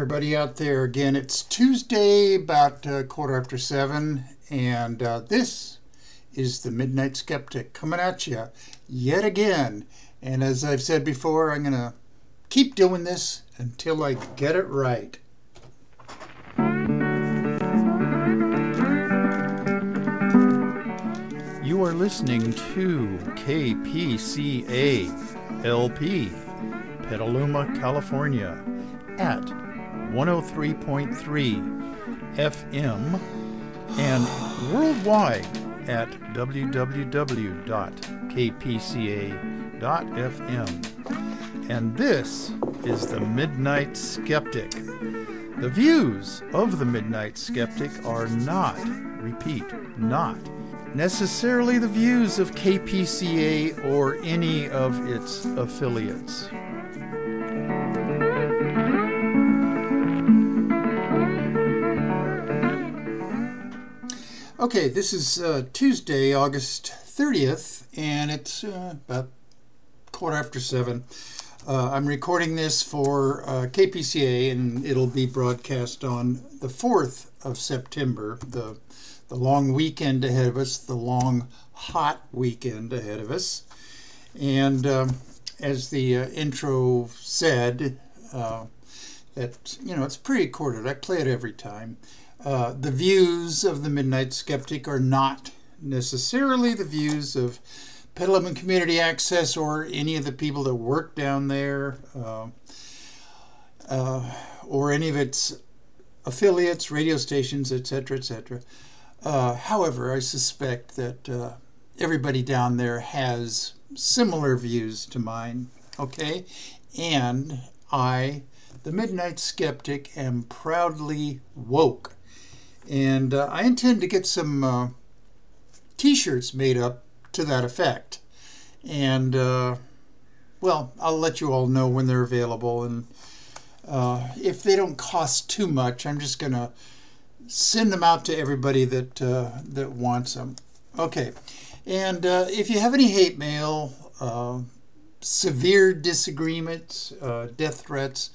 everybody out there. Again, it's Tuesday, about uh, quarter after seven, and uh, this is the Midnight Skeptic coming at you yet again. And as I've said before, I'm going to keep doing this until I get it right. You are listening to KPCA LP, Petaluma, California, at 103.3 FM and worldwide at www.kpca.fm. And this is the Midnight Skeptic. The views of the Midnight Skeptic are not, repeat, not necessarily the views of KPCA or any of its affiliates. Okay, this is uh, Tuesday, August 30th, and it's uh, about quarter after seven. Uh, I'm recording this for uh, KPCA, and it'll be broadcast on the 4th of September, the, the long weekend ahead of us, the long, hot weekend ahead of us. And um, as the uh, intro said, uh, that, you know, it's pre recorded. I play it every time. Uh, the views of the Midnight Skeptic are not necessarily the views of Petaluma Community Access or any of the people that work down there uh, uh, or any of its affiliates, radio stations, etc., etc. Uh, however, I suspect that uh, everybody down there has similar views to mine, okay? And I, the Midnight Skeptic, am proudly woke. And uh, I intend to get some uh, t shirts made up to that effect. And, uh, well, I'll let you all know when they're available. And uh, if they don't cost too much, I'm just going to send them out to everybody that, uh, that wants them. Okay. And uh, if you have any hate mail, severe disagreements, death threats,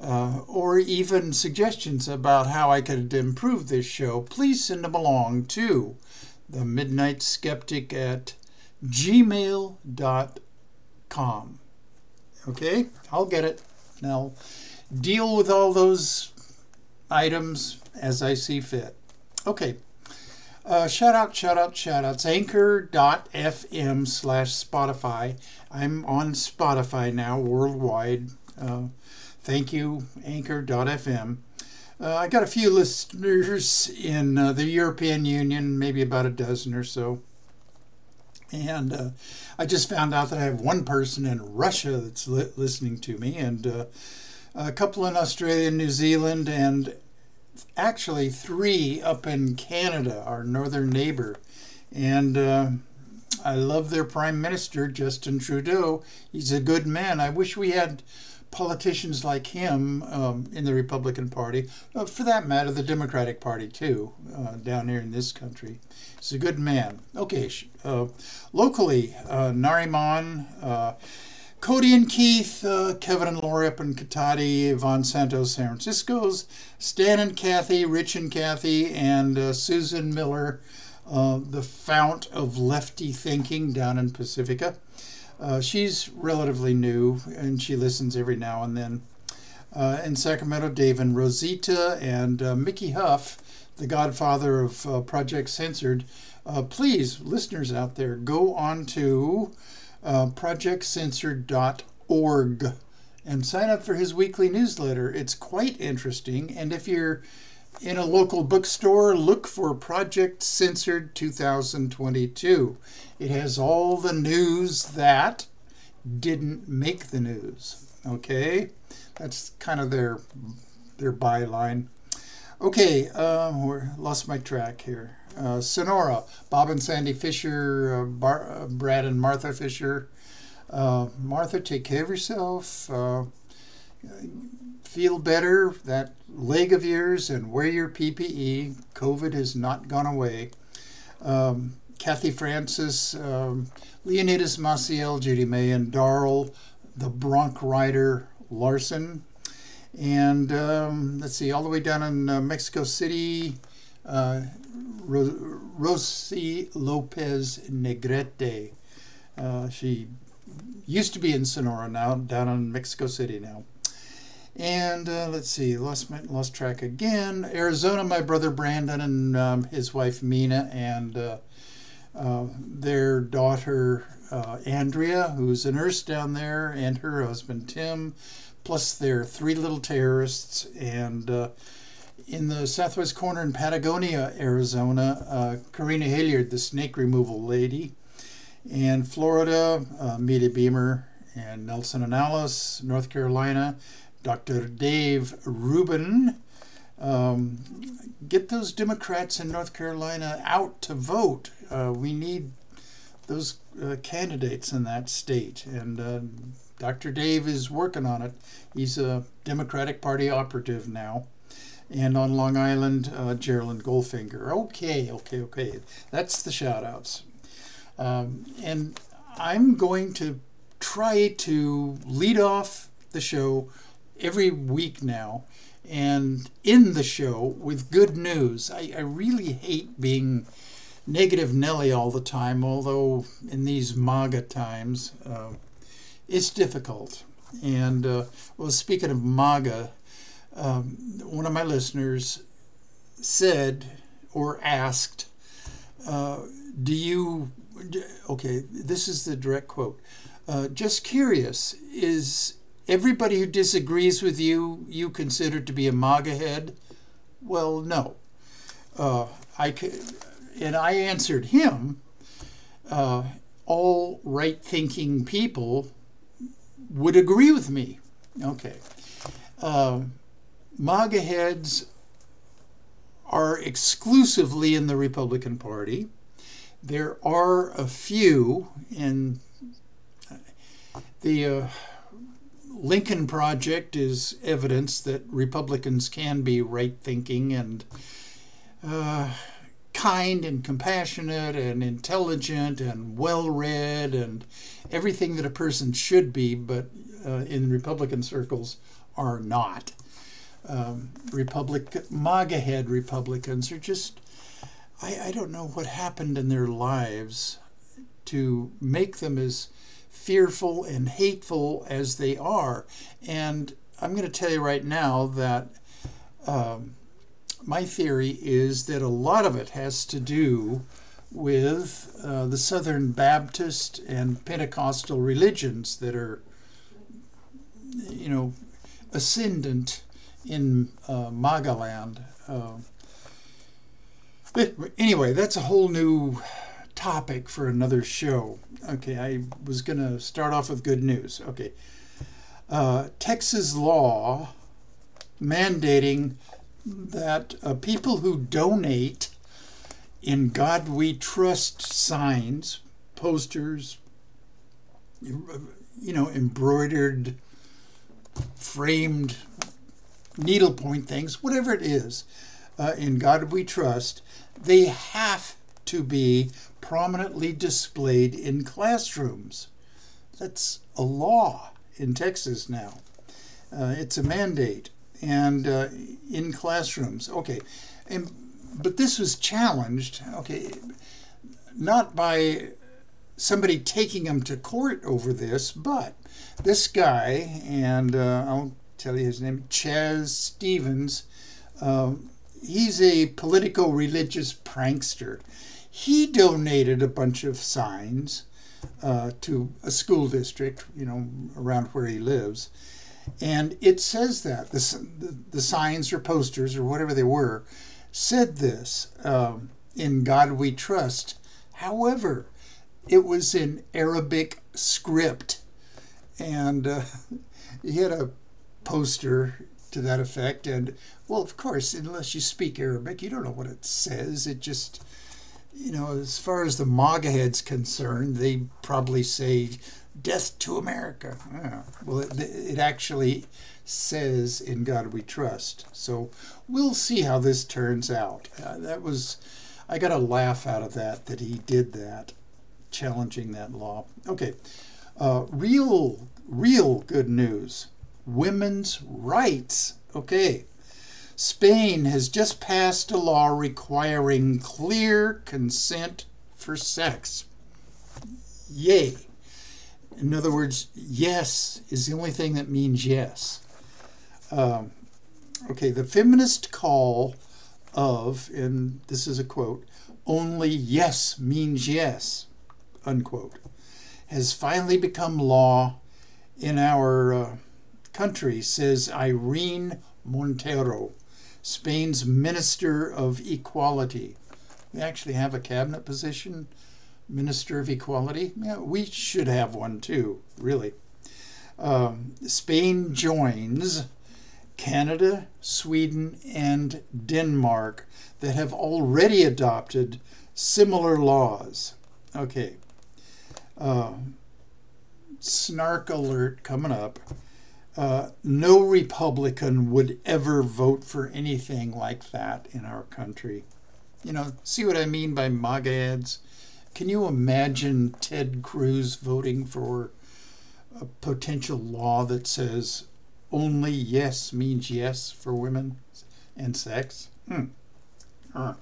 uh, or even suggestions about how I could improve this show, please send them along to the Midnight Skeptic at gmail.com. Okay, I'll get it. Now, deal with all those items as I see fit. Okay. Uh, shout out, shout out, shout outs. Anchor.fm slash Spotify. I'm on Spotify now worldwide. Uh, Thank you, Anchor.fm. Uh, I got a few listeners in uh, the European Union, maybe about a dozen or so. And uh, I just found out that I have one person in Russia that's li- listening to me, and uh, a couple in Australia and New Zealand, and actually three up in Canada, our northern neighbor. And uh, I love their Prime Minister, Justin Trudeau. He's a good man. I wish we had politicians like him um, in the Republican Party, uh, for that matter, the Democratic Party too, uh, down here in this country. He's a good man. Okay, uh, locally, uh, Nariman, uh, Cody and Keith, uh, Kevin and Lori up in Cotati, Yvonne Santos, San Francisco's, Stan and Kathy, Rich and Kathy, and Susan Miller, the fount of lefty thinking down in Pacifica. Uh, she's relatively new and she listens every now and then. Uh, in Sacramento, Dave and Rosita and uh, Mickey Huff, the godfather of uh, Project Censored. Uh, please, listeners out there, go on to uh, projectcensored.org and sign up for his weekly newsletter. It's quite interesting. And if you're in a local bookstore, look for Project Censored 2022. It has all the news that didn't make the news. Okay, that's kind of their their byline. Okay, uh, lost my track here. Uh, Sonora, Bob and Sandy Fisher, uh, Bar, uh, Brad and Martha Fisher. Uh, Martha, take care of yourself. Uh, feel better. That leg of yours and wear your PPE. COVID has not gone away. Um, Kathy Francis, um, Leonidas Maciel, Judy May, and Darrell, the Bronc rider Larson. And um, let's see, all the way down in uh, Mexico City, uh, Ro- Rosie Lopez Negrete. Uh, she used to be in Sonora now, down in Mexico City now. And uh, let's see, lost lost track again. Arizona, my brother Brandon and um, his wife Mina, and uh, uh, their daughter uh, Andrea, who's a nurse down there, and her husband Tim, plus their three little terrorists. And uh, in the southwest corner in Patagonia, Arizona, uh, Karina Hilliard, the snake removal lady. And Florida, Mita Beamer and Nelson and Alice, North Carolina, Dr. Dave Rubin. Um, get those Democrats in North Carolina out to vote. Uh, we need those uh, candidates in that state. And uh, Dr. Dave is working on it. He's a Democratic Party operative now. And on Long Island, uh, Goldfinger. Okay, okay, okay. That's the shout outs. Um, and I'm going to try to lead off the show every week now and in the show with good news. I, I really hate being negative Nelly all the time, although in these MAGA times, uh, it's difficult. And, uh, well, speaking of MAGA, um, one of my listeners said or asked, uh, Do you okay, this is the direct quote. Uh, just curious, is everybody who disagrees with you you consider to be a MAGA head? Well, no. Uh, I could, and I answered him. Uh, all right-thinking people would agree with me. Okay. Uh, MAGA heads are exclusively in the Republican Party. There are a few in the uh, Lincoln Project is evidence that Republicans can be right thinking and uh, kind and compassionate and intelligent and well read and everything that a person should be, but uh, in Republican circles are not. Um, Republic MAGA head Republicans are just I, I don't know what happened in their lives to make them as fearful and hateful as they are. And I'm going to tell you right now that um, my theory is that a lot of it has to do with uh, the Southern Baptist and Pentecostal religions that are, you know, ascendant in uh, Magaland. Uh, anyway, that's a whole new topic for another show. Okay, I was going to start off with good news. Okay. Uh, Texas law mandating that uh, people who donate in God We Trust signs, posters, you know, embroidered, framed needlepoint things, whatever it is, uh, in God We Trust, they have to be prominently displayed in classrooms. That's a law in Texas now. Uh, it's a mandate, and uh, in classrooms. Okay, and but this was challenged. Okay, not by somebody taking them to court over this, but this guy, and uh, I'll tell you his name, Chaz Stevens. Um, he's a politico religious prankster. He donated a bunch of signs uh, to a school district, you know, around where he lives. And it says that the, the, the signs or posters or whatever they were said this um, in God we trust. However, it was in Arabic script. And uh, he had a poster to that effect. And, well, of course, unless you speak Arabic, you don't know what it says. It just, you know, as far as the MAGA head's concerned, they probably say, death to America. Yeah. Well, it, it actually says, in God we trust. So we'll see how this turns out. Uh, that was, I got a laugh out of that, that he did that, challenging that law. Okay. Uh, real, real good news women's rights. Okay. Spain has just passed a law requiring clear consent for sex. Yay. In other words, yes is the only thing that means yes. Um, okay, the feminist call of, and this is a quote, only yes means yes, unquote, has finally become law in our uh, country, says Irene Montero, Spain's Minister of Equality. We actually have a cabinet position, Minister of Equality. Yeah, we should have one too, really. Um, Spain joins Canada, Sweden, and Denmark that have already adopted similar laws. Okay. Uh, snark alert coming up. Uh, no Republican would ever vote for anything like that in our country. You know, see what I mean by MAGA ads? Can you imagine Ted Cruz voting for a potential law that says only yes means yes for women and sex? Hmm. Uh,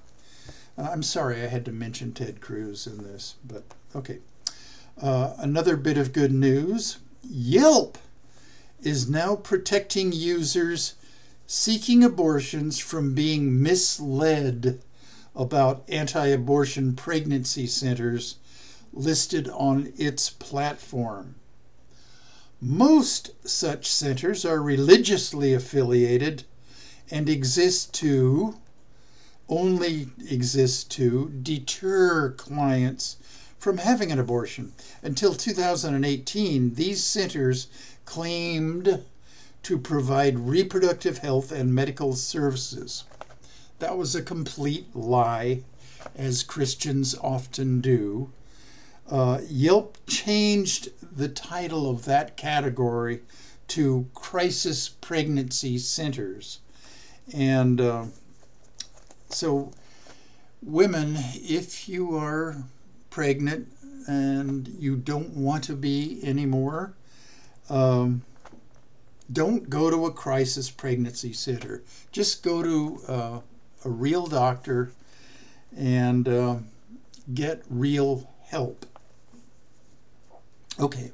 I'm sorry I had to mention Ted Cruz in this, but okay. Uh, another bit of good news Yelp is now protecting users seeking abortions from being misled about anti abortion pregnancy centers listed on its platform. Most such centers are religiously affiliated and exist to only exist to deter clients from having an abortion. Until 2018, these centers claimed to provide reproductive health and medical services. That was a complete lie, as Christians often do. Uh, Yelp changed the title of that category to Crisis Pregnancy Centers. And uh, so, women, if you are pregnant and you don't want to be anymore, um, don't go to a crisis pregnancy center. Just go to uh, a real doctor and uh, get real help. Okay.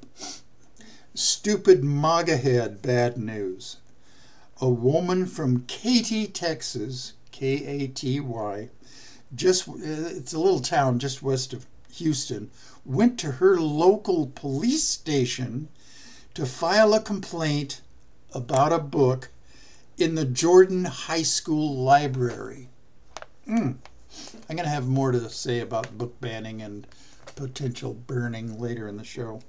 Stupid MAGA head bad news. A woman from Katy, Texas, K A T Y, just it's a little town just west of Houston, went to her local police station to file a complaint about a book in the Jordan High School library. Mm. I'm going to have more to say about book banning and potential burning later in the show.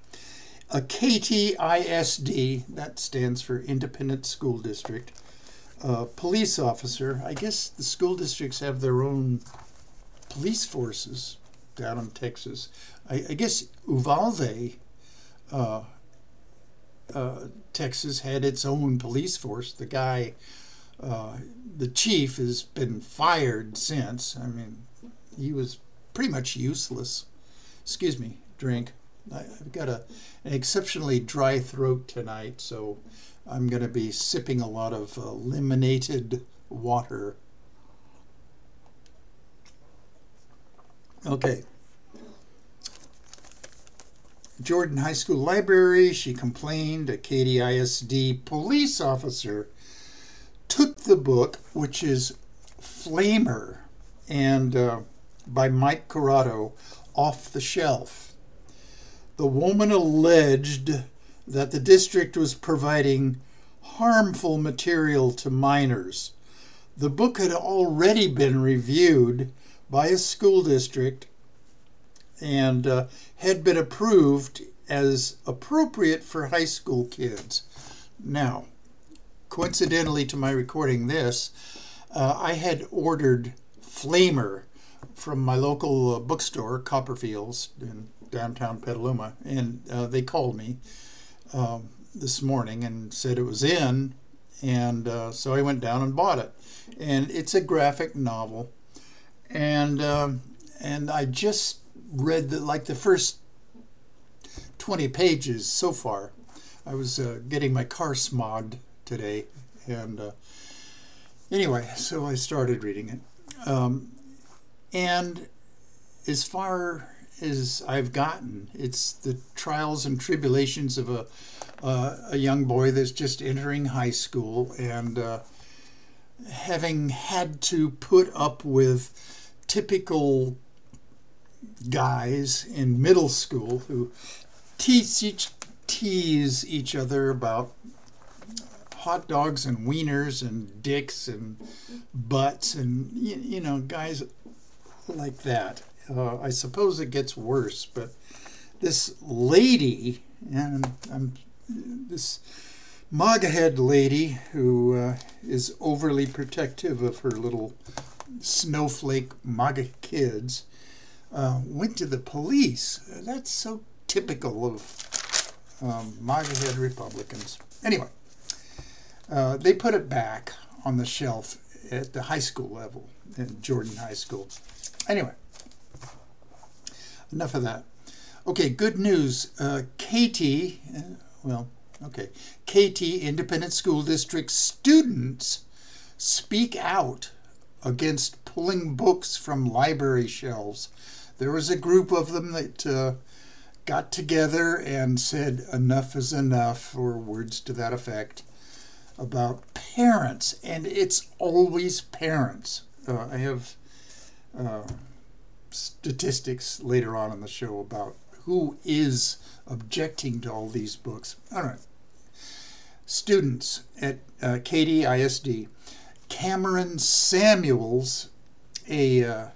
A Katy ISD, that stands for Independent School District, police officer. I guess the school districts have their own police forces down in Texas. I, I guess Uvalde uh, uh, Texas had its own police force. The guy, uh, the chief, has been fired since. I mean, he was pretty much useless. Excuse me, drink. I, have got a, an exceptionally dry throat tonight, so I'm going to be sipping a lot of uh, lemonated water. Okay. Jordan High School Library, she complained a Katy ISD police officer took the book, which is Flamer, and uh, by Mike Curato, off the shelf. The woman alleged that the district was providing harmful material to minors. The book had already been reviewed by a school district and uh, had been approved as appropriate for high school kids. Now, coincidentally to my recording this, uh, I had ordered Flamer from my local uh, bookstore, Copperfields, in downtown Petaluma, and uh, they called me um, this morning and said it was in, and uh, so I went down and bought it. And it's a graphic novel, and um, and I just read the, like the first 20 pages so far. I was uh, getting my car smogged today, and uh, anyway, so I started reading it. Um, and as far as I've gotten, it's the trials and tribulations of a uh, a young boy that's just entering high school and uh, having had to put up with typical guys in middle school who tease each, tease each other about hot dogs and wieners and dicks and butts and you, you know guys like that. Uh, I suppose it gets worse, but this lady and I'm this MAGA lady who uh, is overly protective of her little snowflake MAGA kids uh, went to the police. That's so typical of um, MAGA Republicans. Anyway, uh, they put it back on the shelf at the high school level in Jordan High School. Anyway, enough of that. Okay, good news. Uh, uh, well, okay, Katy Independent School District students speak out against pulling books from library shelves. There was a group of them that uh, got together and said enough is enough, or words to that effect, about parents, and it's always parents. Uh, I have uh, statistics later on in the show about who is objecting to all these books. All right. Students at uh, Katy ISD, Cameron Samuels, a uh,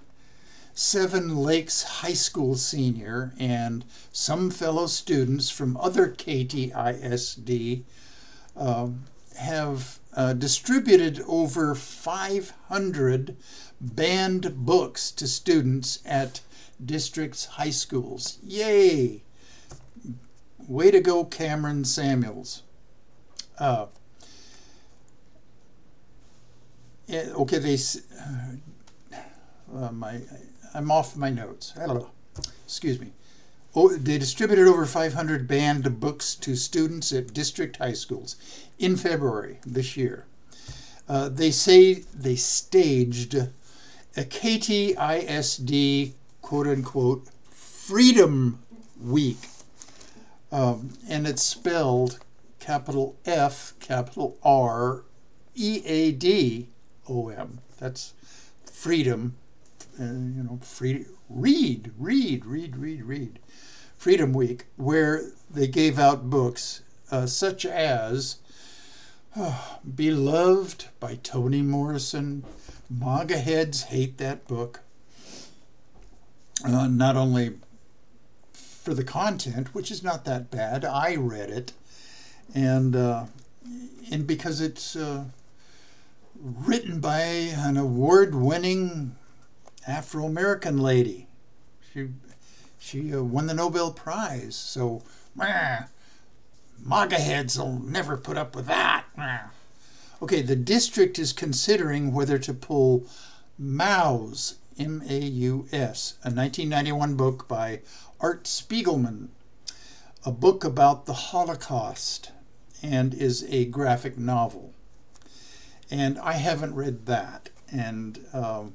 Seven Lakes High School senior, and some fellow students from other Katy ISD um, have uh, distributed over 500 banned books to students at district's high schools. Yay! Way to go, Cameron Samuels. Uh, okay, they. Uh, my, I'm off my notes. Hello. Excuse me. Oh, they distributed over 500 banned books to students at district high schools in February this year. Uh, they say they staged a Katy ISD quote unquote Freedom Week um, and it's spelled capital F, capital R, E A D O M. That's freedom. Uh, you know, free. Read, read, read, read, read. Freedom Week, where they gave out books uh, such as oh, Beloved by Toni Morrison. MAGA heads hate that book. Uh, not only for the content, which is not that bad. I read it, and uh, and because it's uh, written by an award-winning Afro-American lady, she she uh, won the Nobel Prize. So, meh, MAGA heads will never put up with that. Meh. Okay, the district is considering whether to pull Maus, M A U S, a 1991 book by Art Spiegelman, a book about the Holocaust and is a graphic novel. And I haven't read that. And um,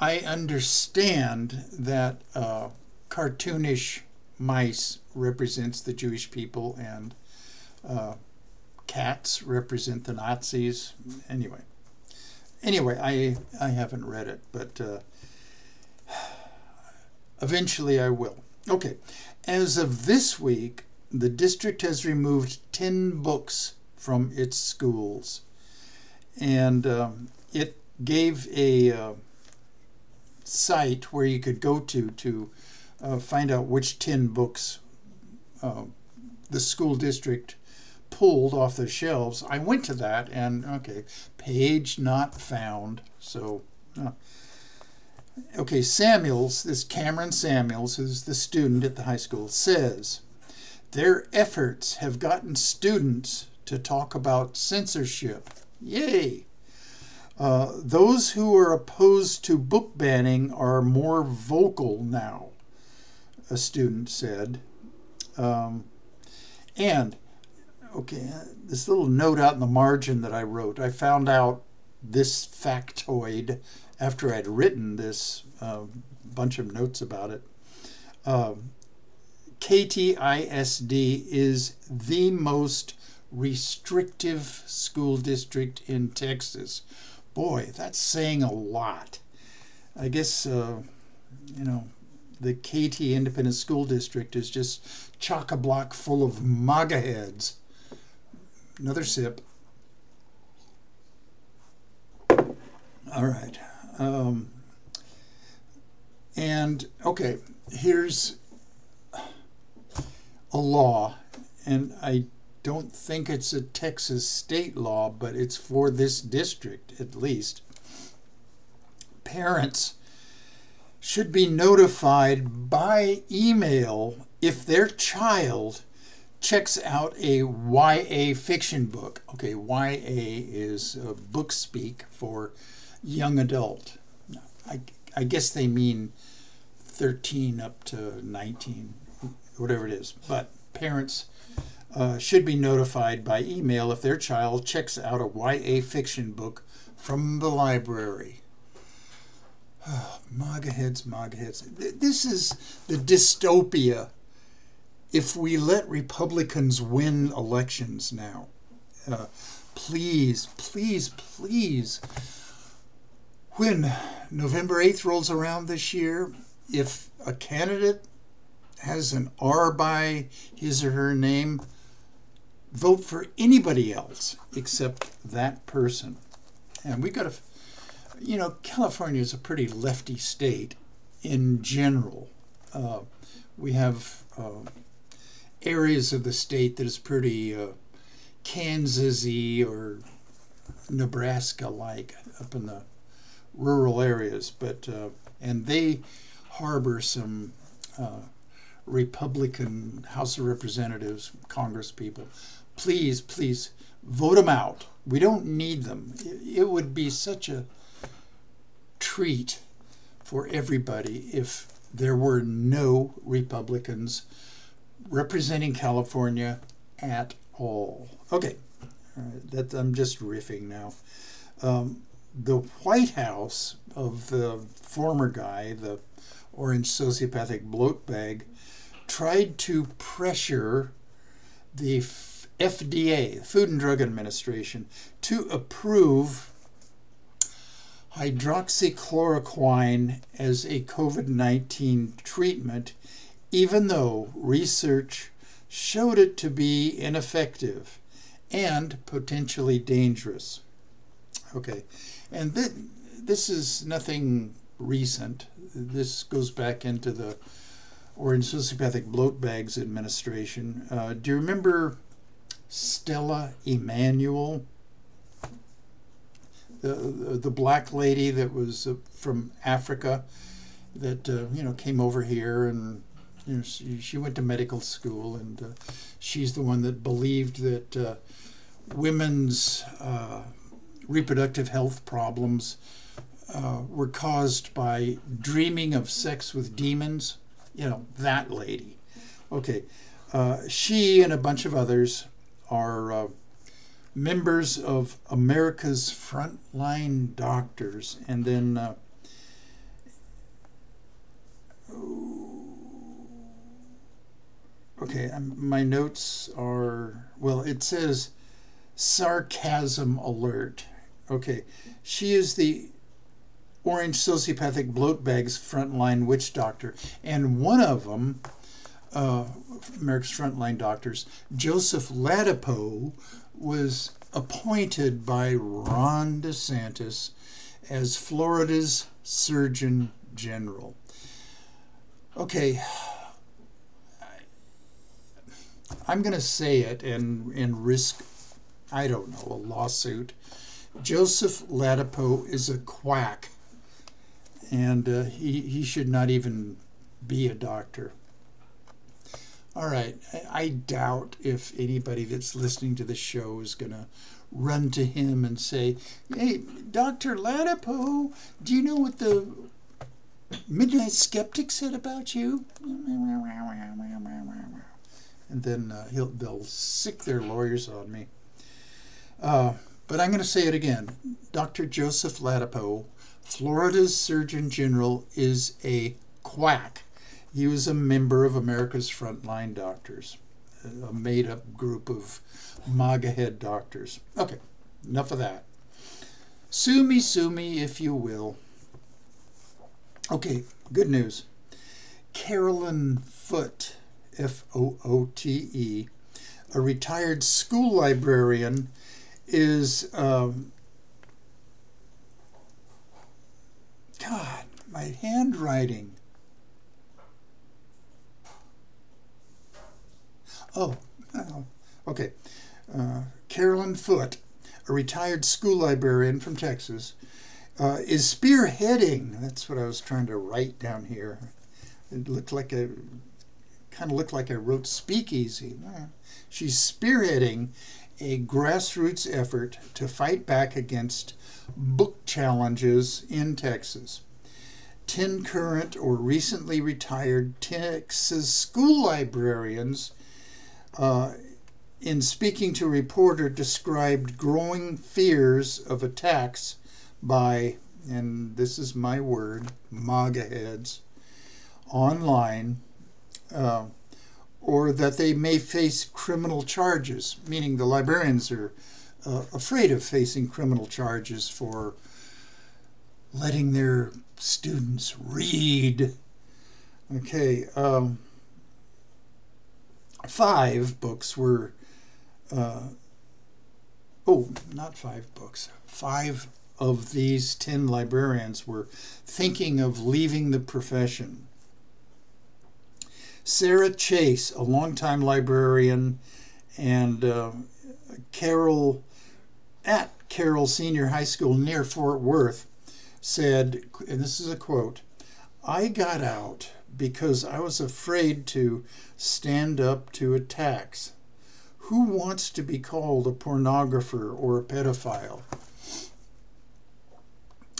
I understand that uh, cartoonish mice represents the Jewish people and uh, cats represent the Nazis. Anyway, anyway, I I haven't read it, but uh, Eventually, I will. Okay, as of this week, the district has removed 10 books from its schools. And um, it gave a uh, site where you could go to to uh, find out which 10 books uh, the school district pulled off the shelves. I went to that and, okay, page not found. So, uh, Okay, Samuels, this Cameron Samuels, who's the student at the high school, says their efforts have gotten students to talk about censorship. Yay! Uh, those who are opposed to book banning are more vocal now, a student said. Um, And, okay, this little note out in the margin that I wrote, I found out this factoid after I'd written this uh, bunch of notes about it. Uh, Katy ISD is the most restrictive school district in Texas. Boy, that's saying a lot. I guess, uh, you know, the Katy Independent School District is just chock a block full of MAGA heads. Another sip. All right. Um, and, okay, here's a law, and I don't think it's a Texas state law, but it's for this district at least. Parents should be notified by email if their child checks out a YA fiction book. Okay, YA is book speak for young adult. I, I guess they mean 13 up to 19, whatever it is. But parents uh, should be notified by email if their child checks out a YA fiction book from the library. Oh, MAGA heads, MAGA heads. This is the dystopia if we let Republicans win elections now. Uh, please, please, please, when November 8th rolls around this year, if a candidate has an R by his or her name, vote for anybody else except that person. And we got to you know, California is a pretty lefty state in general. Uh, we have uh, areas of the state that is pretty uh, Kansas-y or Nebraska-like up in the rural areas, but uh, and they harbor some uh, Republican House of Representatives, Congress people. Please, please vote them out. We don't need them. It, would be such a treat for everybody if there were no Republicans representing California at all. Okay, that I'm just riffing now. Um, the White House of the former guy, the orange sociopathic bloat bag, tried to pressure the FDA, Food and Drug Administration, to approve hydroxychloroquine as a COVID 19 treatment, even though research showed it to be ineffective and potentially dangerous. Okay, and th- this is nothing recent. This goes back into the Orange Sociopathic Bloat Bags administration. Uh, do you remember Stella Immanuel, the the black lady that was uh, from Africa that uh, you know came over here and you know she, she went to medical school and uh, she's the one that believed that uh, women's uh, reproductive health problems were caused by dreaming of sex with demons. You know that lady. Okay she and a bunch of others are members of America's Frontline Doctors, and then uh, okay, my notes are well. It says sarcasm alert. Okay, she is the orange sociopathic bloat bags frontline witch doctor, and one of them. Uh, America's Frontline Doctors, Joseph Ladapo, was appointed by Ron DeSantis as Florida's Surgeon General. Okay, I'm going to say it and, and risk, I don't know, a lawsuit. Joseph Ladapo is a quack, and uh, he, he should not even be a doctor. All right. I doubt if anybody that's listening to the show is going to run to him and say, Hey, Dr. Ladapo, do you know what the Midnight Skeptic said about you? and then uh, he'll, they'll sick their lawyers on me. Uh, but I'm going to say it again. Dr. Joseph Ladapo, Florida's Surgeon General, is a quack. He was a member of America's Frontline Doctors, a made up group of MAGA head doctors. Okay, enough of that. Sue me, sue me, if you will. Okay, good news. Carolyn Foote, F O O T E, a retired school librarian, is. Um, God, my handwriting. Oh, okay. Uh, Carolyn Foote, a retired school librarian from Texas, uh, is spearheading. That's what I was trying to write down here. It looked like a kind of looked like I wrote speakeasy. She's spearheading a grassroots effort to fight back against book challenges in Texas. 10 current or recently retired Texas school librarians, uh, in speaking to a reporter, described growing fears of attacks by, and this is my word, MAGA heads online, uh, or that they may face criminal charges, meaning the librarians are uh, afraid of facing criminal charges for letting their students read. Okay, um, five books were, uh, oh, not five books, five of these 10 librarians were thinking of leaving the profession. Sarah Chase, a longtime librarian, and uh, Carol at Carroll Senior High School near Fort Worth said, and this is a quote I got out because I was afraid to stand up to attacks. Who wants to be called a pornographer or a pedophile?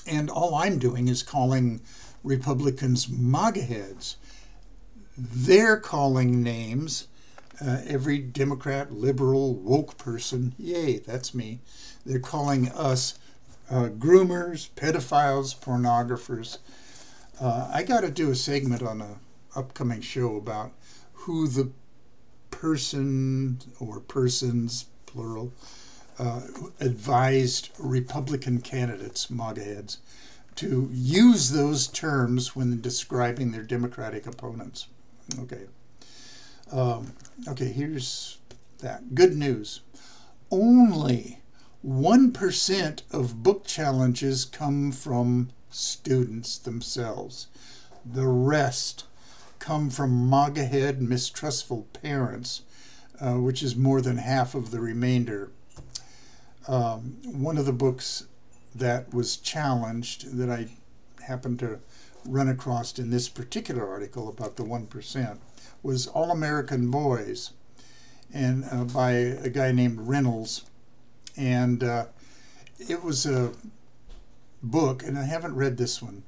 And all I'm doing is calling Republicans MAGA heads. They're calling names. Uh, every Democrat, liberal, woke person, yay, that's me. They're calling us uh, groomers, pedophiles, pornographers. Uh, I got to do a segment on a upcoming show about who the person or persons, plural, uh, advised Republican candidates, MAGA heads, to use those terms when describing their Democratic opponents. Okay. Um, okay, here's that. Good news. Only 1% of book challenges come from students themselves. The rest come from MAGA head mistrustful parents, uh, which is more than half of the remainder. Um, one of the books that was challenged that I happened to run across in this particular article about the 1% was All American Boys and uh, by a guy named Reynolds and uh, it was a book, and I haven't read this one,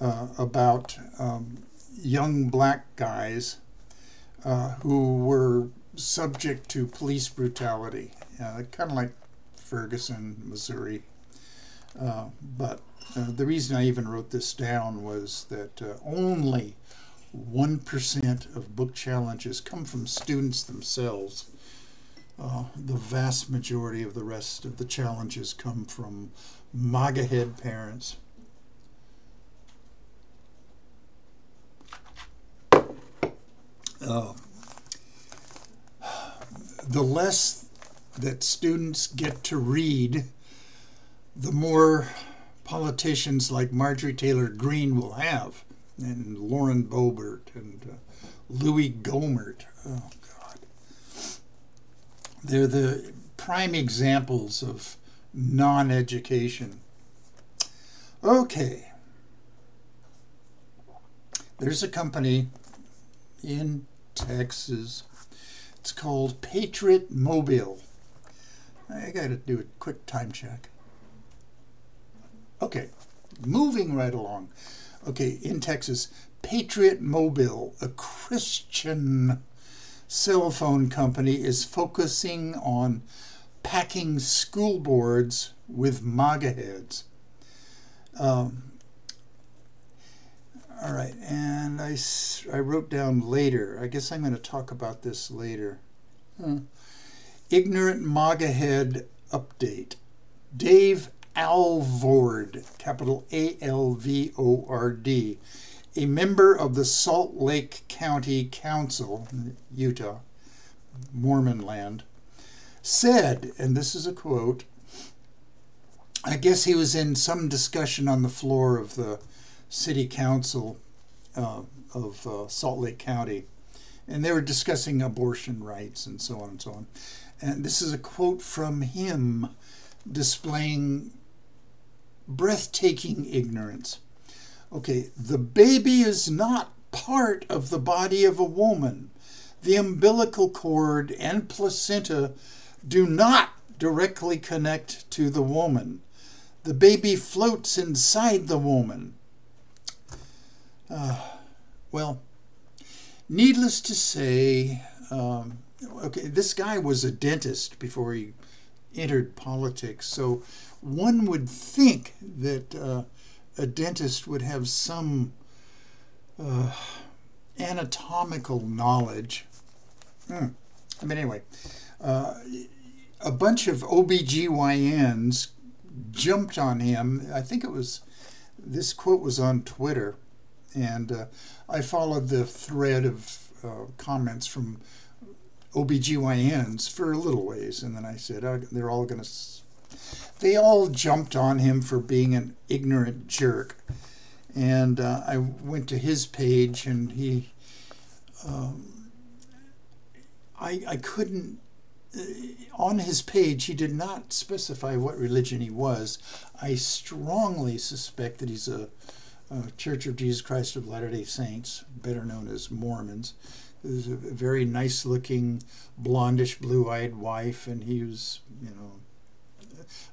uh, about um, young black guys uh, who were subject to police brutality, uh, kind of like Ferguson, Missouri. Uh, but uh, the reason I even wrote this down was that only 1% of book challenges come from students themselves. Uh, the vast majority of the rest of the challenges come from MAGA head parents. Uh, the less that students get to read, the more politicians like Marjorie Taylor Greene will have, and Lauren Boebert and uh, Louis Gohmert. Oh, God, they're the prime examples of non education. Okay. There's a company in Texas. It's called Patriot Mobile. I got to do a quick time check. Okay, moving right along. Okay, in Texas, Patriot Mobile, a Christian cell phone company is focusing on packing school boards with MAGA heads. Um, all right, and I, I wrote down later. I guess I'm going to talk about this later. Ignorant MAGA head update. Dave Alvord, capital A L V O R D, a member of the Salt Lake County Council, Utah, Mormon land, said, and this is a quote, I guess he was in some discussion on the floor of the city council uh, of uh, Salt Lake County, and they were discussing abortion rights and so on and so on. And this is a quote from him displaying breathtaking ignorance. Okay, the baby is not part of the body of a woman. The umbilical cord and placenta do not directly connect to the woman. The baby floats inside the woman. Uh, well, needless to say, um, okay, this guy was a dentist before he entered politics, so one would think that uh, a dentist would have some uh, anatomical knowledge. Hmm. But anyway, uh, a bunch of OBGYNs jumped on him. I think it was, this quote was on Twitter, and uh, I followed the thread of uh, comments from OBGYNs for a little ways, and then I said, oh, they're all going to they all jumped on him for being an ignorant jerk. And uh, I went to his page, and he, um, I, I couldn't, on his page, he did not specify what religion he was. I strongly suspect that he's a, a Church of Jesus Christ of Latter day Saints, better known as Mormons. There's a very nice looking, blondish, blue eyed wife, and he was, you know,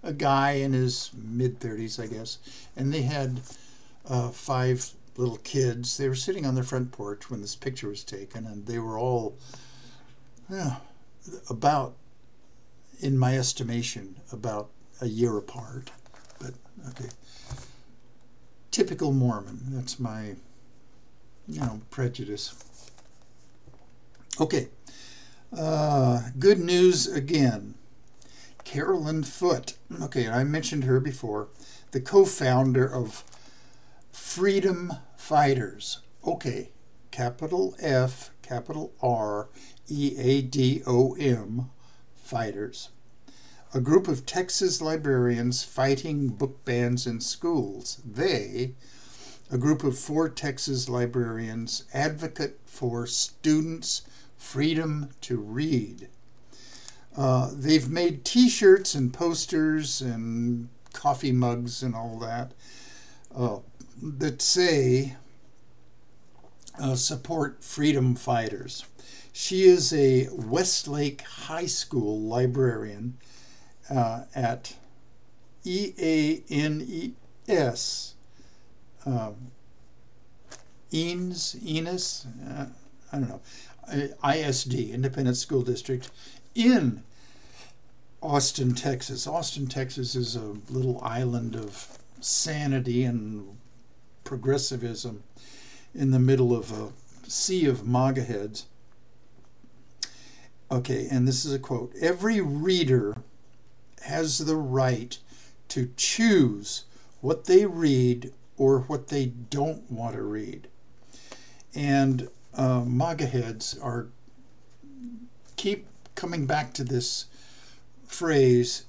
a guy in his mid 30s, I guess, and they had uh, five little kids. They were sitting on their front porch when this picture was taken, and they were all yeah, about, in my estimation, about a year apart. But okay, typical Mormon. That's my, you know, prejudice. Okay. Uh, good news again. Carolyn Foote. Okay, I mentioned her before, the co founder of FReadom Fighters. Okay, capital F, capital R, E A D O M, Fighters. A group of Texas librarians fighting book bans in schools. They, a group of four Texas librarians, advocate for students' freedom to read. Uh, they've made T-shirts and posters and coffee mugs and all that uh, that say uh, support freedom fighters. She is a Westlake High School librarian uh, at E A N E S. Um, Eanes, Enos, uh, I don't know, ISD, Independent School District, in Austin, Texas. Austin, Texas is a little island of sanity and progressivism in the middle of a sea of MAGA heads. Okay, and this is a quote Every reader has the right to choose what they read or what they don't want to read. And uh, MAGA heads are keep coming back to this phrase,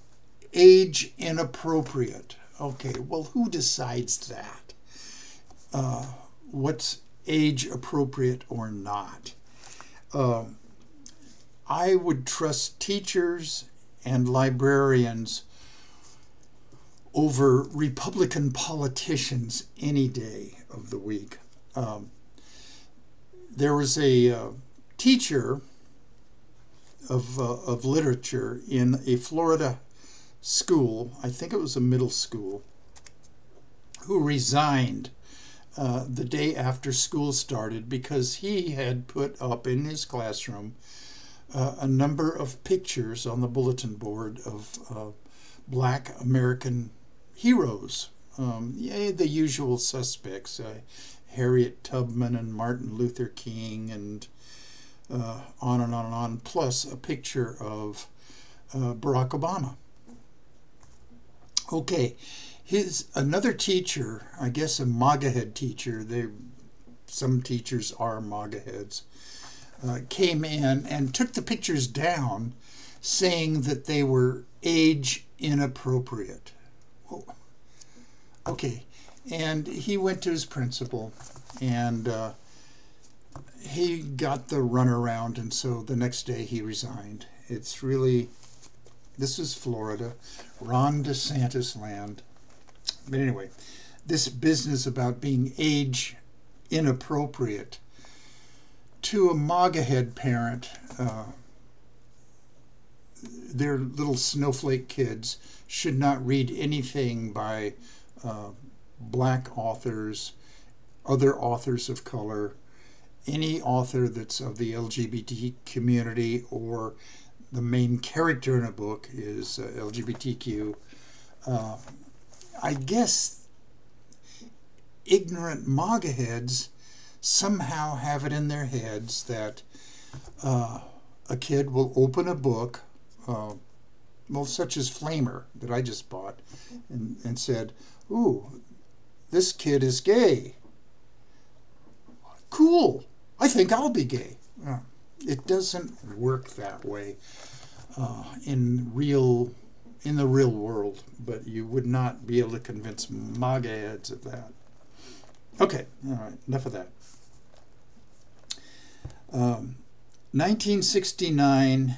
age inappropriate. Okay, well, who decides that? Uh, what's age appropriate or not? Uh, I would trust teachers and librarians over Republican politicians any day of the week. Um, there was a uh, teacher of, uh, of literature in a Florida school, I think it was a middle school, who resigned uh, the day after school started because he had put up in his classroom uh, a number of pictures on the bulletin board of uh, black American heroes. Um, yeah, the usual suspects uh, Harriet Tubman and Martin Luther King, and uh, on and on and on, plus a picture of uh, Barack Obama. Okay, his another teacher, I guess a MAGA head teacher, they some teachers are MAGA heads, uh, came in and took the pictures down, saying that they were age inappropriate. Oh, okay, and he went to his principal, and uh, he got the runaround, and so the next day he resigned. It's really, this is Florida, Ron DeSantis land. But anyway, this business about being age inappropriate to a MAGA head parent, uh, their little snowflake kids should not read anything by uh, black authors, other authors of color, any author that's of the LGBT community or the main character in a book is uh, LGBTQ. Uh, I guess ignorant MAGA heads somehow have it in their heads that uh, a kid will open a book, uh, well, such as Flamer that I just bought, and, and said, Ooh, this kid is gay. Cool. I think I'll be gay. Uh, it doesn't work that way uh, in real in the real world, but you would not be able to convince MAGA heads of that. Okay, all right, enough of that. Um, 1969,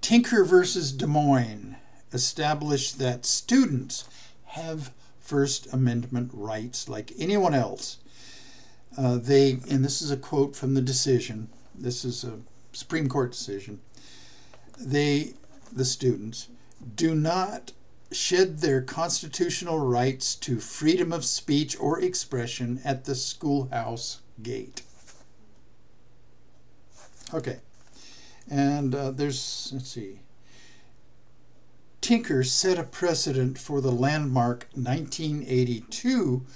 Tinker versus Des Moines established that students have First Amendment rights like anyone else. Uh, they, and this is a quote from the decision, this is a Supreme Court decision. They, the students, do not shed their constitutional rights to freedom of speech or expression at the schoolhouse gate. Okay, and uh, there's, let's see, Tinker set a precedent for the landmark 1982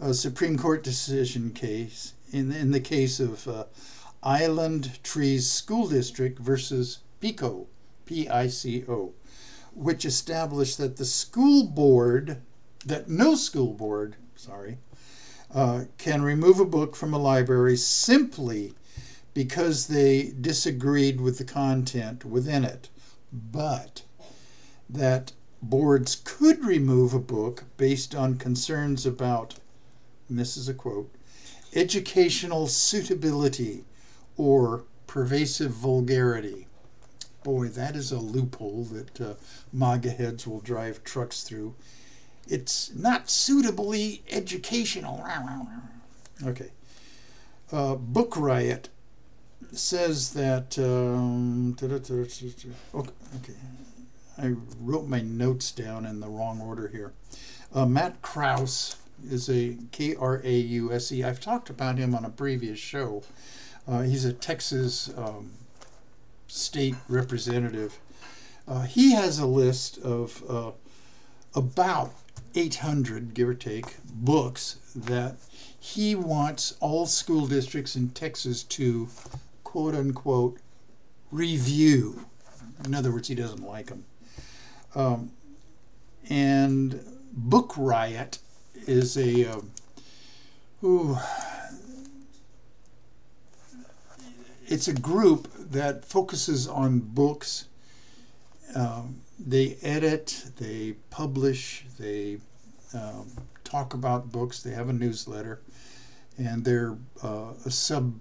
uh, Supreme Court decision case in, in the case of uh, Island Trees School District versus PICO, P I C O which established that the school board, that no school board, sorry, uh, can remove a book from a library simply because they disagreed with the content within it, but that boards could remove a book based on concerns about, and this is a quote, educational suitability or pervasive vulgarity boy, that is a loophole that uh, MAGA heads will drive trucks through. It's not suitably educational. Okay. Uh, Book Riot says that. Um, okay. I wrote my notes down in the wrong order here. Uh, Matt Krause is a K R A U S E. I've talked about him on a previous show. Uh, he's a Texas um, state representative, uh, he has a list of uh, about 800, give or take, books that he wants all school districts in Texas to quote unquote review. In other words, he doesn't like them. Um, and Book Riot is a. Uh, ooh, it's a group that focuses on books. Um, they edit, they publish, they um, talk about books. They have a newsletter, and they're uh, a sub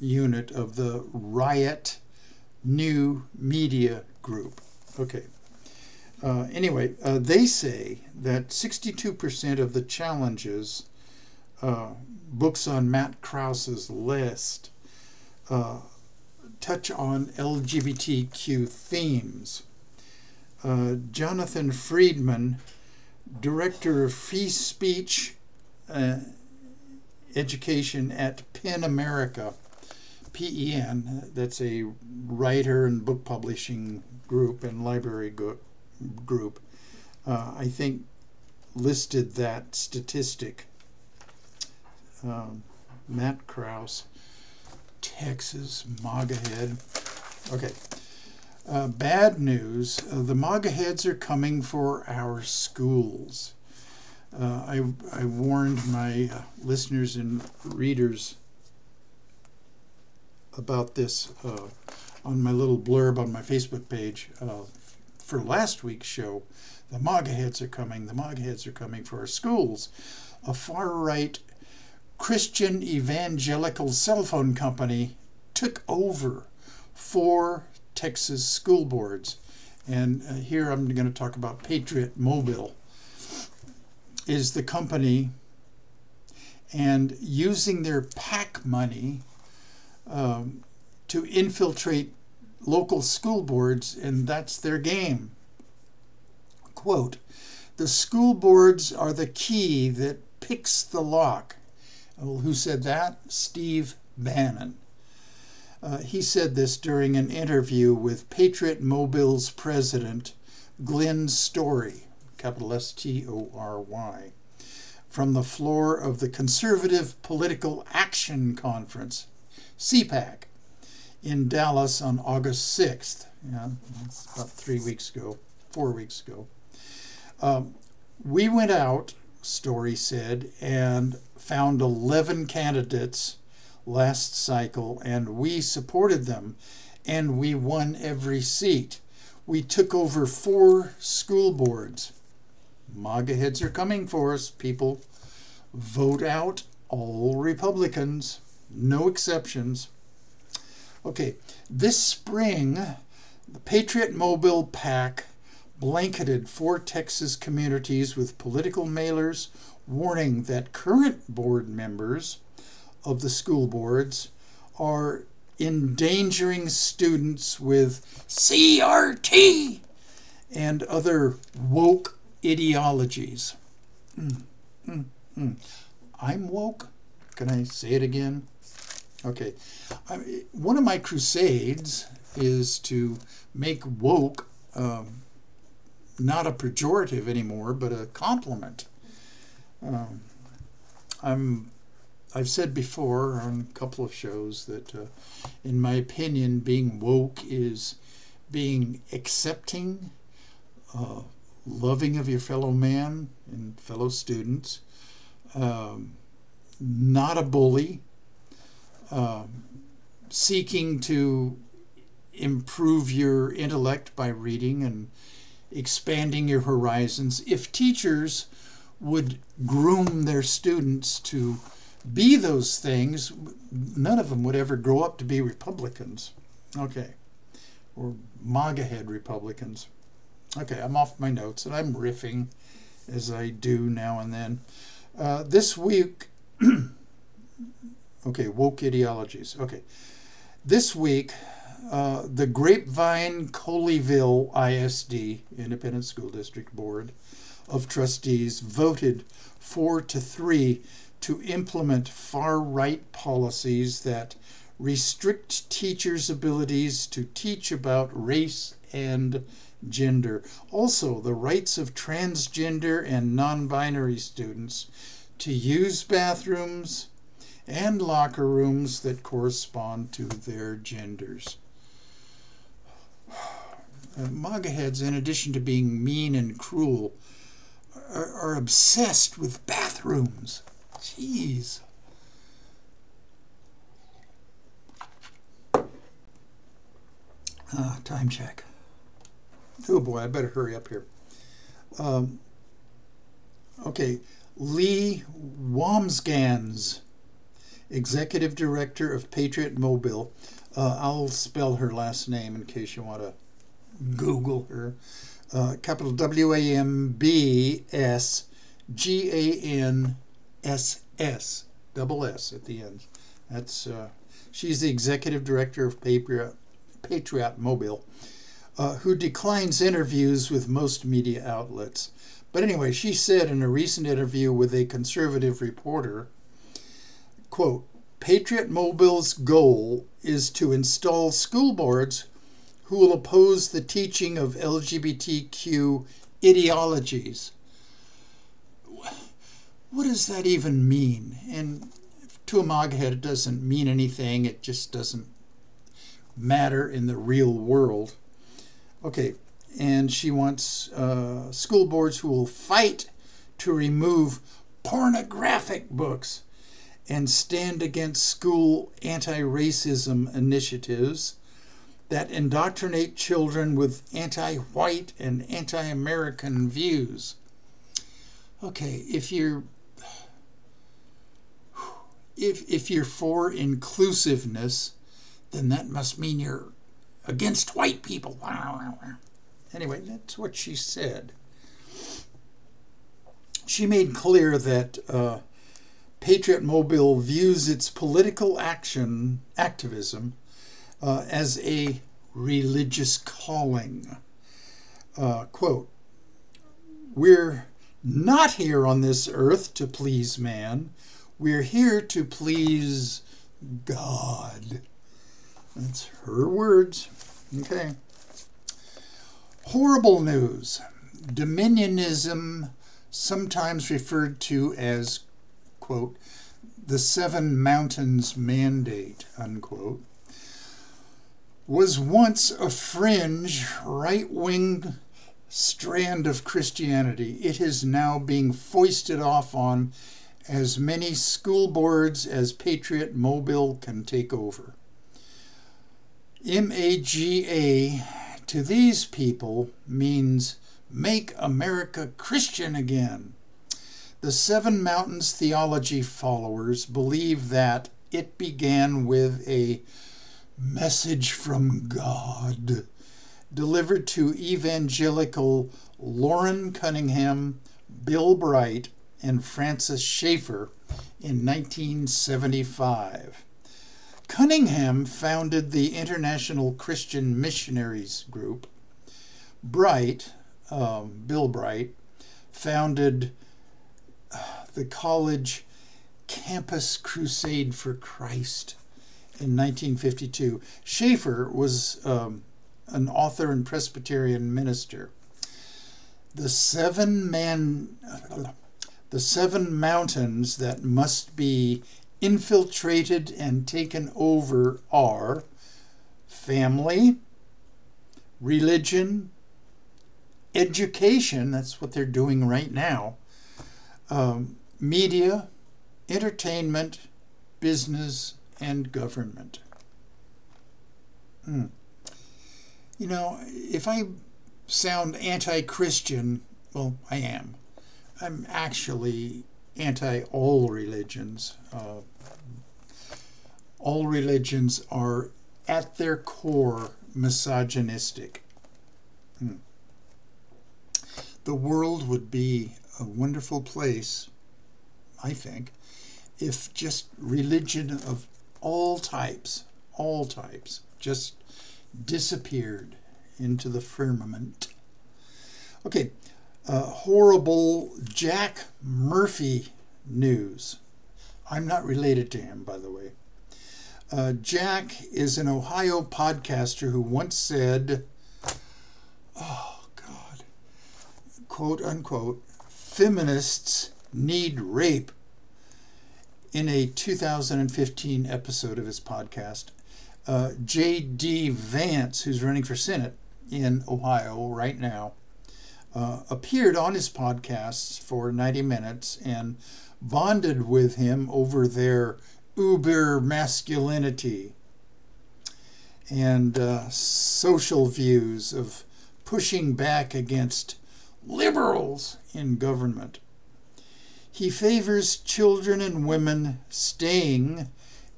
unit of the Riot New Media Group. Okay. Uh, anyway, uh, they say that 62% of the challenges, uh, books on Matt Krause's list, uh, touch on LGBTQ themes. Uh, Jonathan Friedman, Director of Free Speech uh, Education at PEN America. PEN, that's a writer and book publishing group and library go- group, uh, I think listed that statistic. Um, Matt Krause, Texas, MAGA head. Okay. Uh, bad news uh, the MAGA heads are coming for our schools. Uh, I, I warned my uh, listeners and readers about this uh, on my little blurb on my Facebook page uh, for last week's show. The MAGA heads are coming, the MAGA heads are coming for our schools. A far right Christian evangelical cell phone company took over four Texas school boards. And uh, here I'm going to talk about Patriot Mobile is the company and using their PAC money um, to infiltrate local school boards, and that's their game. Quote The school boards are the key that picks the lock. Well, who said that? Steve Bannon. Uh, he said this during an interview with Patriot Mobile's president, Glenn Story capital S T O R Y, from the floor of the Conservative Political Action Conference, CPAC, in Dallas on August 6th. Yeah, that's about three weeks ago, four weeks ago. Um, we went out, Story said, and found 11 candidates last cycle, and we supported them, and we won every seat. We took over four school boards. MAGA heads are coming for us, people. Vote out all Republicans, no exceptions. Okay, this spring, the Patriot Mobile PAC blanketed four Texas communities with political mailers warning that current board members of the school boards are endangering students with CRT and other woke ideologies. Mm, mm, mm. I'm woke. Can I say it again? Okay. I, one of my crusades is to make woke um, not a pejorative anymore, but a compliment. Um, I'm. I've said before on a couple of shows that, uh, in my opinion, being woke is being accepting, uh, loving of your fellow man and fellow students, um, not a bully, um, seeking to improve your intellect by reading and expanding your horizons. If teachers would groom their students to be those things, none of them would ever grow up to be Republicans. Okay. Or MAGA head Republicans. Okay, I'm off my notes and I'm riffing as I do now and then. Uh, this week, okay, woke ideologies. Okay, this week, uh, the Grapevine Colleyville ISD, Independent School District Board of Trustees, voted four to three to implement far right policies that restrict teachers' abilities to teach about race and gender. Also, the rights of transgender and non binary students to use bathrooms and locker rooms that correspond to their genders. Uh, MAGA heads, in addition to being mean and cruel, are, are obsessed with bathrooms. Jeez. Ah, time check. Oh boy, I better hurry up here. Um, okay, Leigh Wambsganss, Executive Director of Patriot Mobile. Uh, I'll spell her last name in case you want to Google her. Uh, capital W A M B S G A N S S, double S at the end. That's uh, she's the executive director of Patriot, Patriot Mobile uh, who declines interviews with most media outlets. But anyway, she said in a recent interview with a conservative reporter, quote, Patriot Mobile's goal is to install school boards who will oppose the teaching of LGBTQ ideologies. What does that even mean? And to a MAGA it doesn't mean anything. It just doesn't matter in the real world. Okay, and she wants uh, school boards who will fight to remove pornographic books and stand against school anti racism initiatives that indoctrinate children with anti white and anti American views. Okay, if you're if, if you're for inclusiveness, then that must mean you're against white people. Anyway, that's what she said. She made clear that uh, Patriot Mobile views its political action activism uh, as a religious calling. Uh, quote, We're not here on this earth to please man. We're here to please God. That's her words. Okay. Horrible news. Dominionism, sometimes referred to as, quote, the Seven Mountains Mandate, unquote, was once a fringe right wing strand of Christianity. It is now being foisted off on as many school boards as Patriot Mobile can take over. MAGA to these people means make America Christian again. The Seven Mountains theology followers believe that it began with a message from God delivered to evangelical Loren Cunningham, Bill Bright, and Francis Schaeffer in 1975. Cunningham founded the International Christian Missionaries Group. Bright, um, Bill Bright, founded the college Campus Crusade for Christ in 1952. Schaeffer was um, an author and Presbyterian minister. The seven man, the seven mountains that must be infiltrated and taken over are family, religion, education, that's what they're doing right now, um, media, entertainment, business, and government. Hmm. You know, if I sound anti Christian, well, I am. I'm actually anti all religions. Uh, all religions are at their core misogynistic. Hmm. The world would be a wonderful place, I think, if just religion of all types, all types, just disappeared into the firmament. Okay, uh, horrible Jack Murphy news. I'm not related to him, by the way. Uh, Jack is an Ohio podcaster who once said, oh, God, quote unquote, feminists need rape in a 2015 episode of his podcast. Uh, J.D. Vance, who's running for Senate in Ohio right now, uh, appeared on his podcast for 90 minutes and bonded with him over their uber masculinity and uh, social views of pushing back against liberals in government. He favors children and women staying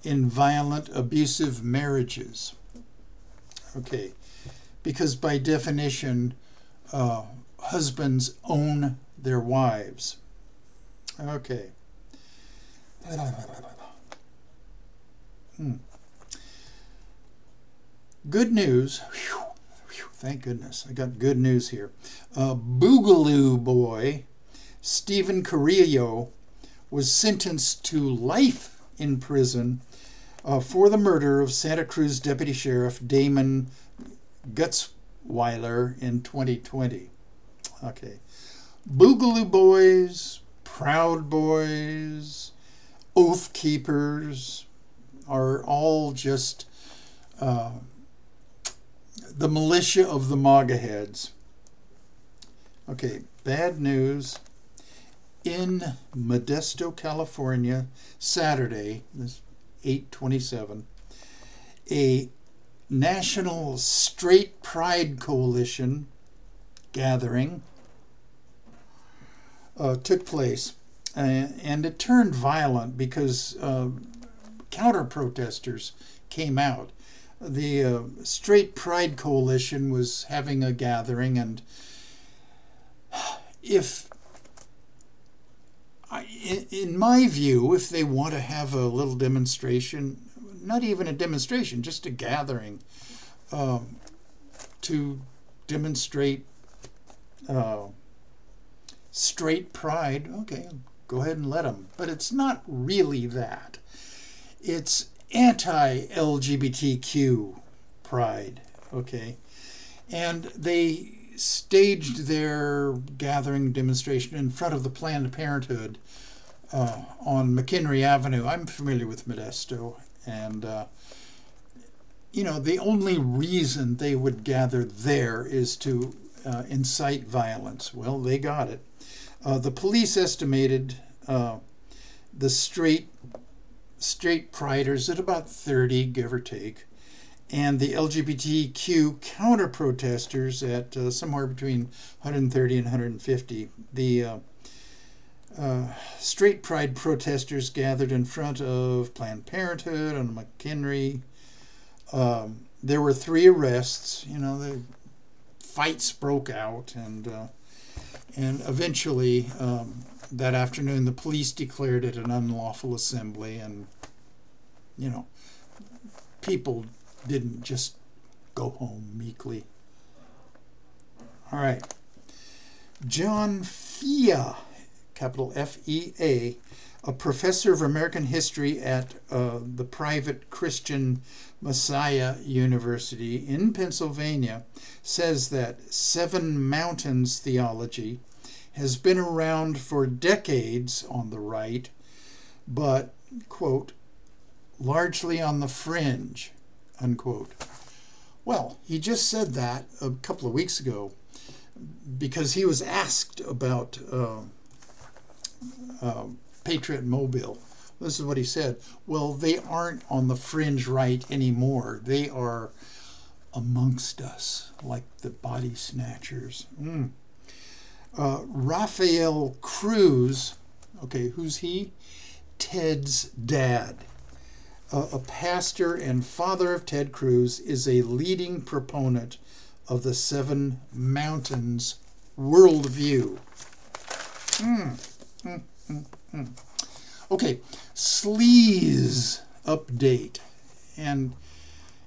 in violent, abusive marriages. Okay, because by definition, uh, husbands own their wives. Okay. Hmm. Good news. Whew, thank goodness. I got good news here. Uh, Boogaloo boy, Steven Carrillo, was sentenced to life in prison uh, for the murder of Santa Cruz Deputy Sheriff Damon Gutzwiller in 2020. Okay. Boogaloo Boys, Proud Boys, Oath Keepers are all just uh, the militia of the MAGA heads. Okay, bad news. In Modesto, California, Saturday, this 827, a National Straight Pride Coalition gathering uh, took place. Uh, and it turned violent because uh, counter protesters came out. The uh, Straight Pride Coalition was having a gathering, and if in my view, if they want to have a little demonstration, not even a demonstration, just a gathering um, to demonstrate uh, straight pride, okay, go ahead and let them. But it's not really that. It's anti LGBTQ pride, okay? And they staged their gathering demonstration in front of the Planned Parenthood uh, on McHenry Avenue. I'm familiar with Modesto, and uh, you know the only reason they would gather there is to uh, incite violence. Well, they got it. Uh, the police estimated uh, the straight straight priders at about 30, give or take and the LGBTQ counter protesters at uh, somewhere between 130 and 150. The uh, uh, straight pride protesters gathered in front of Planned Parenthood on McHenry. Um, there were three arrests. You know, the fights broke out, and uh, and eventually um, that afternoon, the police declared it an unlawful assembly, and you know, people didn't just go home meekly. All right. John Fea, capital F E A, a professor of American history at uh, the private Christian Messiah University in Pennsylvania, says that Seven Mountains theology has been around for decades on the right, but, quote, largely on the fringe unquote. Well, he just said that a couple of weeks ago because he was asked about uh, uh, Patriot Mobile. This is what he said. Well, they aren't on the fringe right anymore. They are amongst us, like the body snatchers. Mm. Uh, Rafael Cruz, okay, who's he? Ted's dad a pastor and father of Ted Cruz, is a leading proponent of the Seven Mountains worldview. Mm, mm, mm. okay, sleaze update. And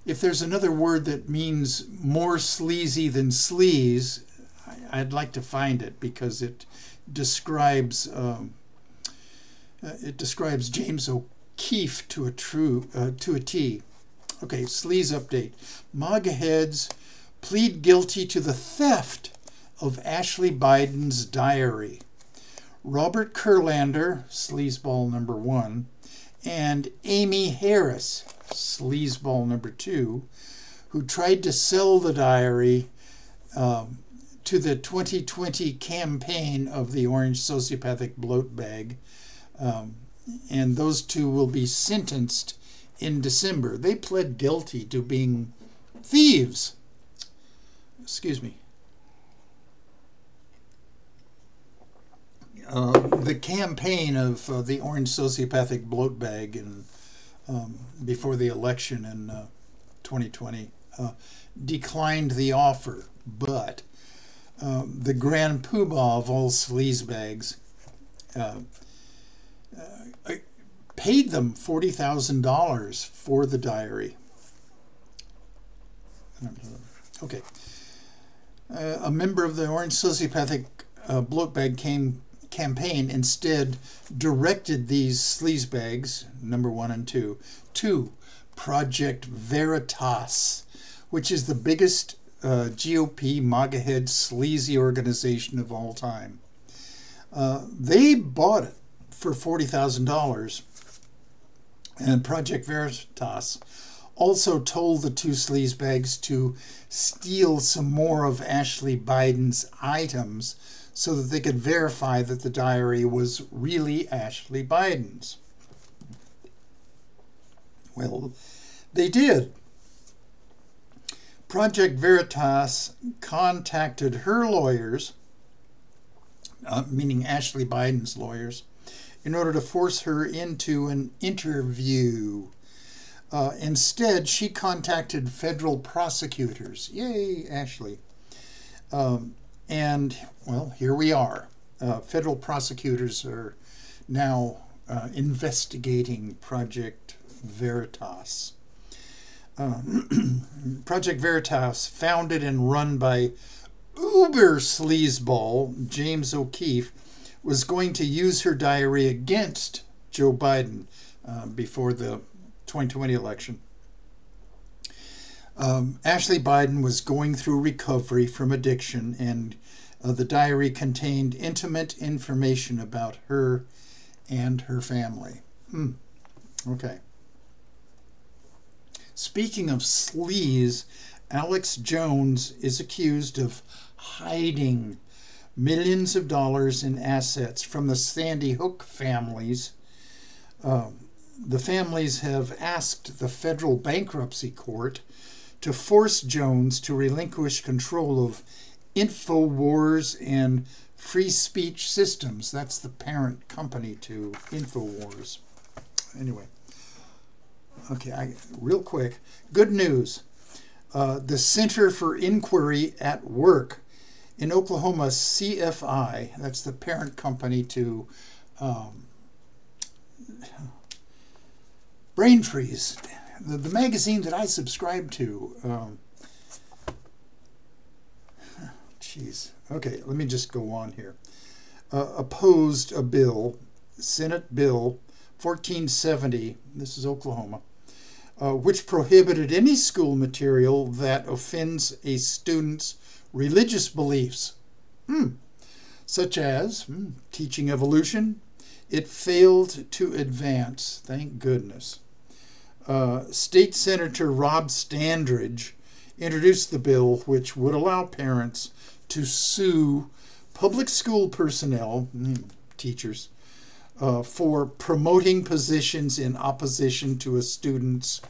if there's another word that means more sleazy than sleaze, I'd like to find it because it describes um, uh, it describes James O'Keefe to a true uh, to a T. Okay, sleaze update. MAGA heads plead guilty to the theft of Ashley Biden's diary. Robert Kurlander, sleazeball number one, and Aimee Harris, sleazeball number two, who tried to sell the diary um, to the 2020 campaign of the Orange Sociopathic Bloat Bag. Um, and those two will be sentenced in December. They pled guilty to being thieves. Excuse me. Uh, the campaign of uh, the orange sociopathic bloat bag in, um, before the election in uh, 2020 uh, declined the offer, but um, the grand poobah of all sleazebags uh, paid them $40,000 for the diary. Okay. Uh, a member of the Orange Sociopathic uh, Bloat Bag came, campaign instead directed these sleazebags, number one and two, to Project Veritas, which is the biggest uh, GOP MAGA head sleazy organization of all time. Uh, they bought it for $40,000. And Project Veritas also told the two sleazebags to steal some more of Ashley Biden's items so that they could verify that the diary was really Ashley Biden's. Well, they did. Project Veritas contacted her lawyers, uh, meaning Ashley Biden's lawyers, in order to force her into an interview. Uh, instead, she contacted federal prosecutors. Yay, Ashley. Um, and, well, here we are. Uh, federal prosecutors are now uh, investigating Project Veritas. Um, Project Veritas, founded and run by uber sleazeball James O'Keefe, was going to use her diary against Joe Biden uh, before the 2020 election. Um, Ashley Biden was going through recovery from addiction, and uh, the diary contained intimate information about her and her family. Hmm. Okay. Speaking of sleaze, Alex Jones is accused of hiding millions of dollars in assets from the Sandy Hook families. Um, the families have asked the federal bankruptcy court to force Jones to relinquish control of InfoWars and Free Speech Systems. That's the parent company to InfoWars. Anyway, okay, I, real quick. Good news. Uh, the Center for Inquiry at Work in Oklahoma, CFI, that's the parent company to um, Brain Freeze, the, the, magazine that I subscribe to. Um, jeez. Okay, let me just go on here. Uh, opposed a bill, Senate Bill 1470, this is Oklahoma, uh, which prohibited any school material that offends a student's religious beliefs, hmm, such as hmm, teaching evolution. It failed to advance, thank goodness. Uh, State Senator Rob Standridge introduced the bill, which would allow parents to sue public school personnel, hmm, teachers, uh, for promoting positions in opposition to a student's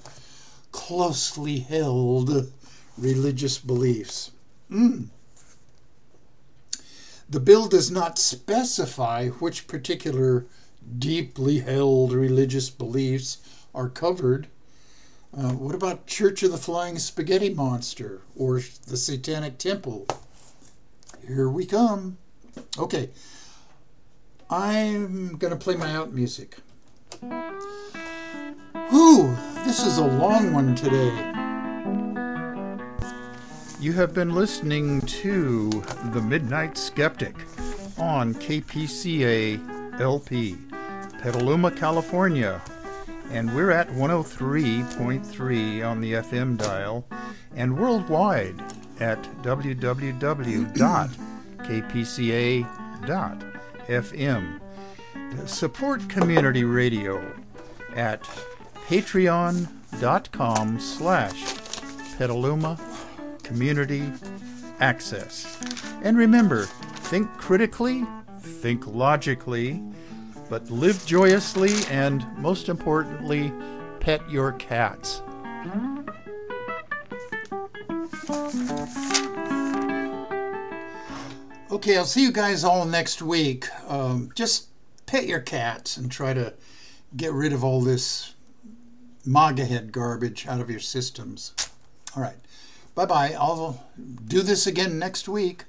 closely held religious beliefs. Mm. The bill does not specify which particular deeply held religious beliefs are covered. Uh, what about Church of the Flying Spaghetti Monster or the Satanic Temple? Here we come. Okay, I'm going to play my out music. Whew, this is a long one today. You have been listening to The Midnight Skeptic on KPCA LP, Petaluma, California. And we're at 103.3 on the FM dial and worldwide at www.kpca.fm. Support community radio at patreon.com slash petaluma community, access. And remember, think critically, think logically, but live joyously, and most importantly, pet your cats. Okay, I'll see you guys all next week. Um, just pet your cats and try to get rid of all this MAGA head garbage out of your systems. All right. Bye bye. I'll do this again next week.